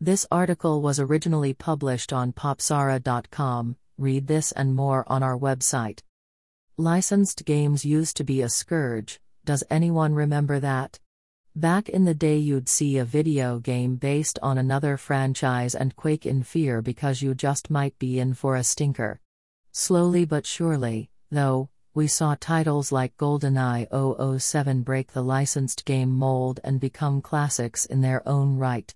This article was originally published on popzara.com. Read this and more on our website. Licensed games used to be a scourge, does anyone remember that? Back in the day, you'd see a video game based on another franchise and quake in fear because you just might be in for a stinker. Slowly but surely, though, we saw titles like GoldenEye 007 break the licensed game mold and become classics in their own right.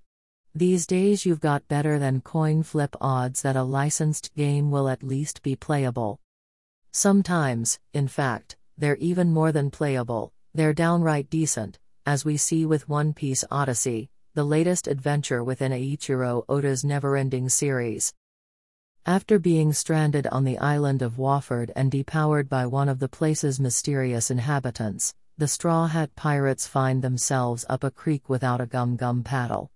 These days, you've got better than coin flip odds that a licensed game will at least be playable. Sometimes, in fact, they're even more than playable, they're downright decent as we see with One Piece Odyssey, the latest adventure within Eiichiro Oda's never ending series. After being stranded on the island of Waford and depowered by one of the place's mysterious inhabitants, the Straw Hat pirates find themselves up a creek without a gum gum paddle.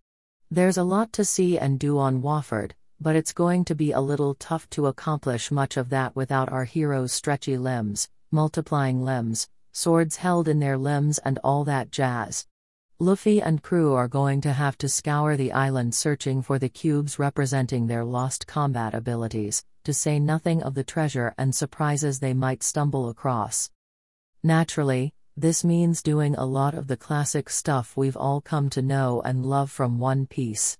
There's a lot to see and do on Waford, but it's going to be a little tough to accomplish much of that without our heroes' stretchy limbs, multiplying limbs, swords held in their limbs, and all that jazz. Luffy and crew are going to have to scour the island searching for the cubes representing their lost combat abilities, to say nothing of the treasure and surprises they might stumble across. Naturally, this means doing a lot of the classic stuff we've all come to know and love from One Piece.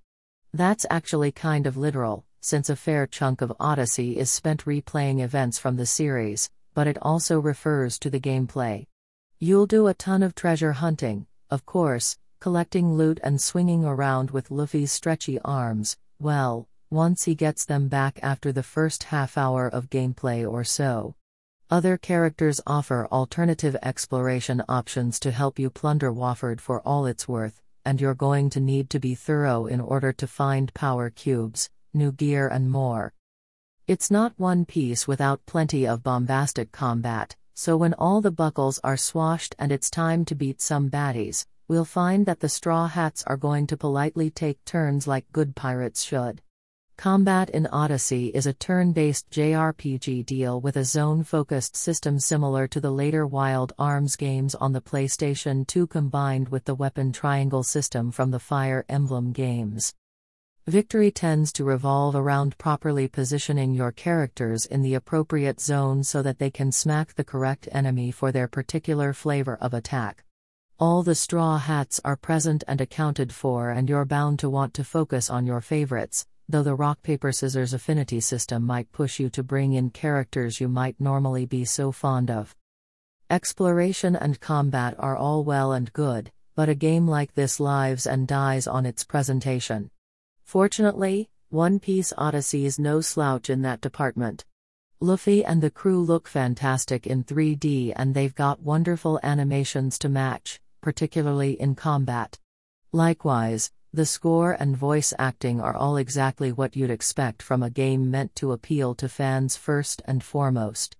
That's actually kind of literal, since a fair chunk of Odyssey is spent replaying events from the series, but it also refers to the gameplay. You'll do a ton of treasure hunting, of course, collecting loot and swinging around with Luffy's stretchy arms, well, once he gets them back after the first half hour of gameplay or so. Other characters offer alternative exploration options to help you plunder Waford for all it's worth, and you're going to need to be thorough in order to find power cubes, new gear, and more. It's not One Piece without plenty of bombastic combat, so when all the buckles are swashed and it's time to beat some baddies, we'll find that the Straw Hats are going to politely take turns like good pirates should. Combat in Odyssey is a turn based JRPG deal with a zone focused system similar to the later Wild Arms games on the PlayStation 2 combined with the weapon triangle system from the Fire Emblem games. Victory tends to revolve around properly positioning your characters in the appropriate zone so that they can smack the correct enemy for their particular flavor of attack. All the straw hats are present and accounted for, and you're bound to want to focus on your favorites, though the rock paper scissors affinity system might push you to bring in characters you might normally be so fond of. Exploration and combat are all well and good, but a game like this lives and dies on its presentation. Fortunately, One Piece Odyssey is no slouch in that department. Luffy and the crew look fantastic in 3D and they've got wonderful animations to match, particularly in combat. Likewise, the score and voice acting are all exactly what you'd expect from a game meant to appeal to fans first and foremost.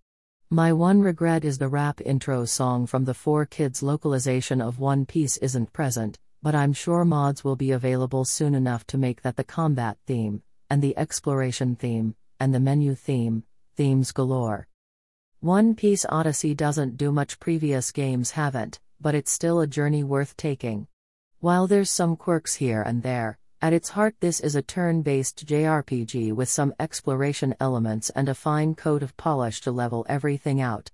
My one regret is the rap intro song from the 4Kids localization of One Piece isn't present, but I'm sure mods will be available soon enough to make that the combat theme, and the exploration theme, and the menu theme, themes galore. One Piece Odyssey doesn't do much previous games haven't, but it's still a journey worth taking. While there's some quirks here and there, at its heart this is a turn-based JRPG with some exploration elements and a fine coat of polish to level everything out.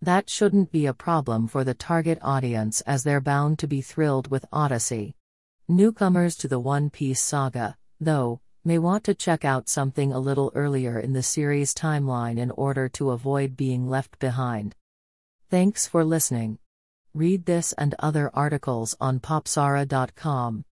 That shouldn't be a problem for the target audience as they're bound to be thrilled with Odyssey. Newcomers to the One Piece saga, though, may want to check out something a little earlier in the series timeline in order to avoid being left behind. Thanks for listening. Read this and other articles on popzara.com.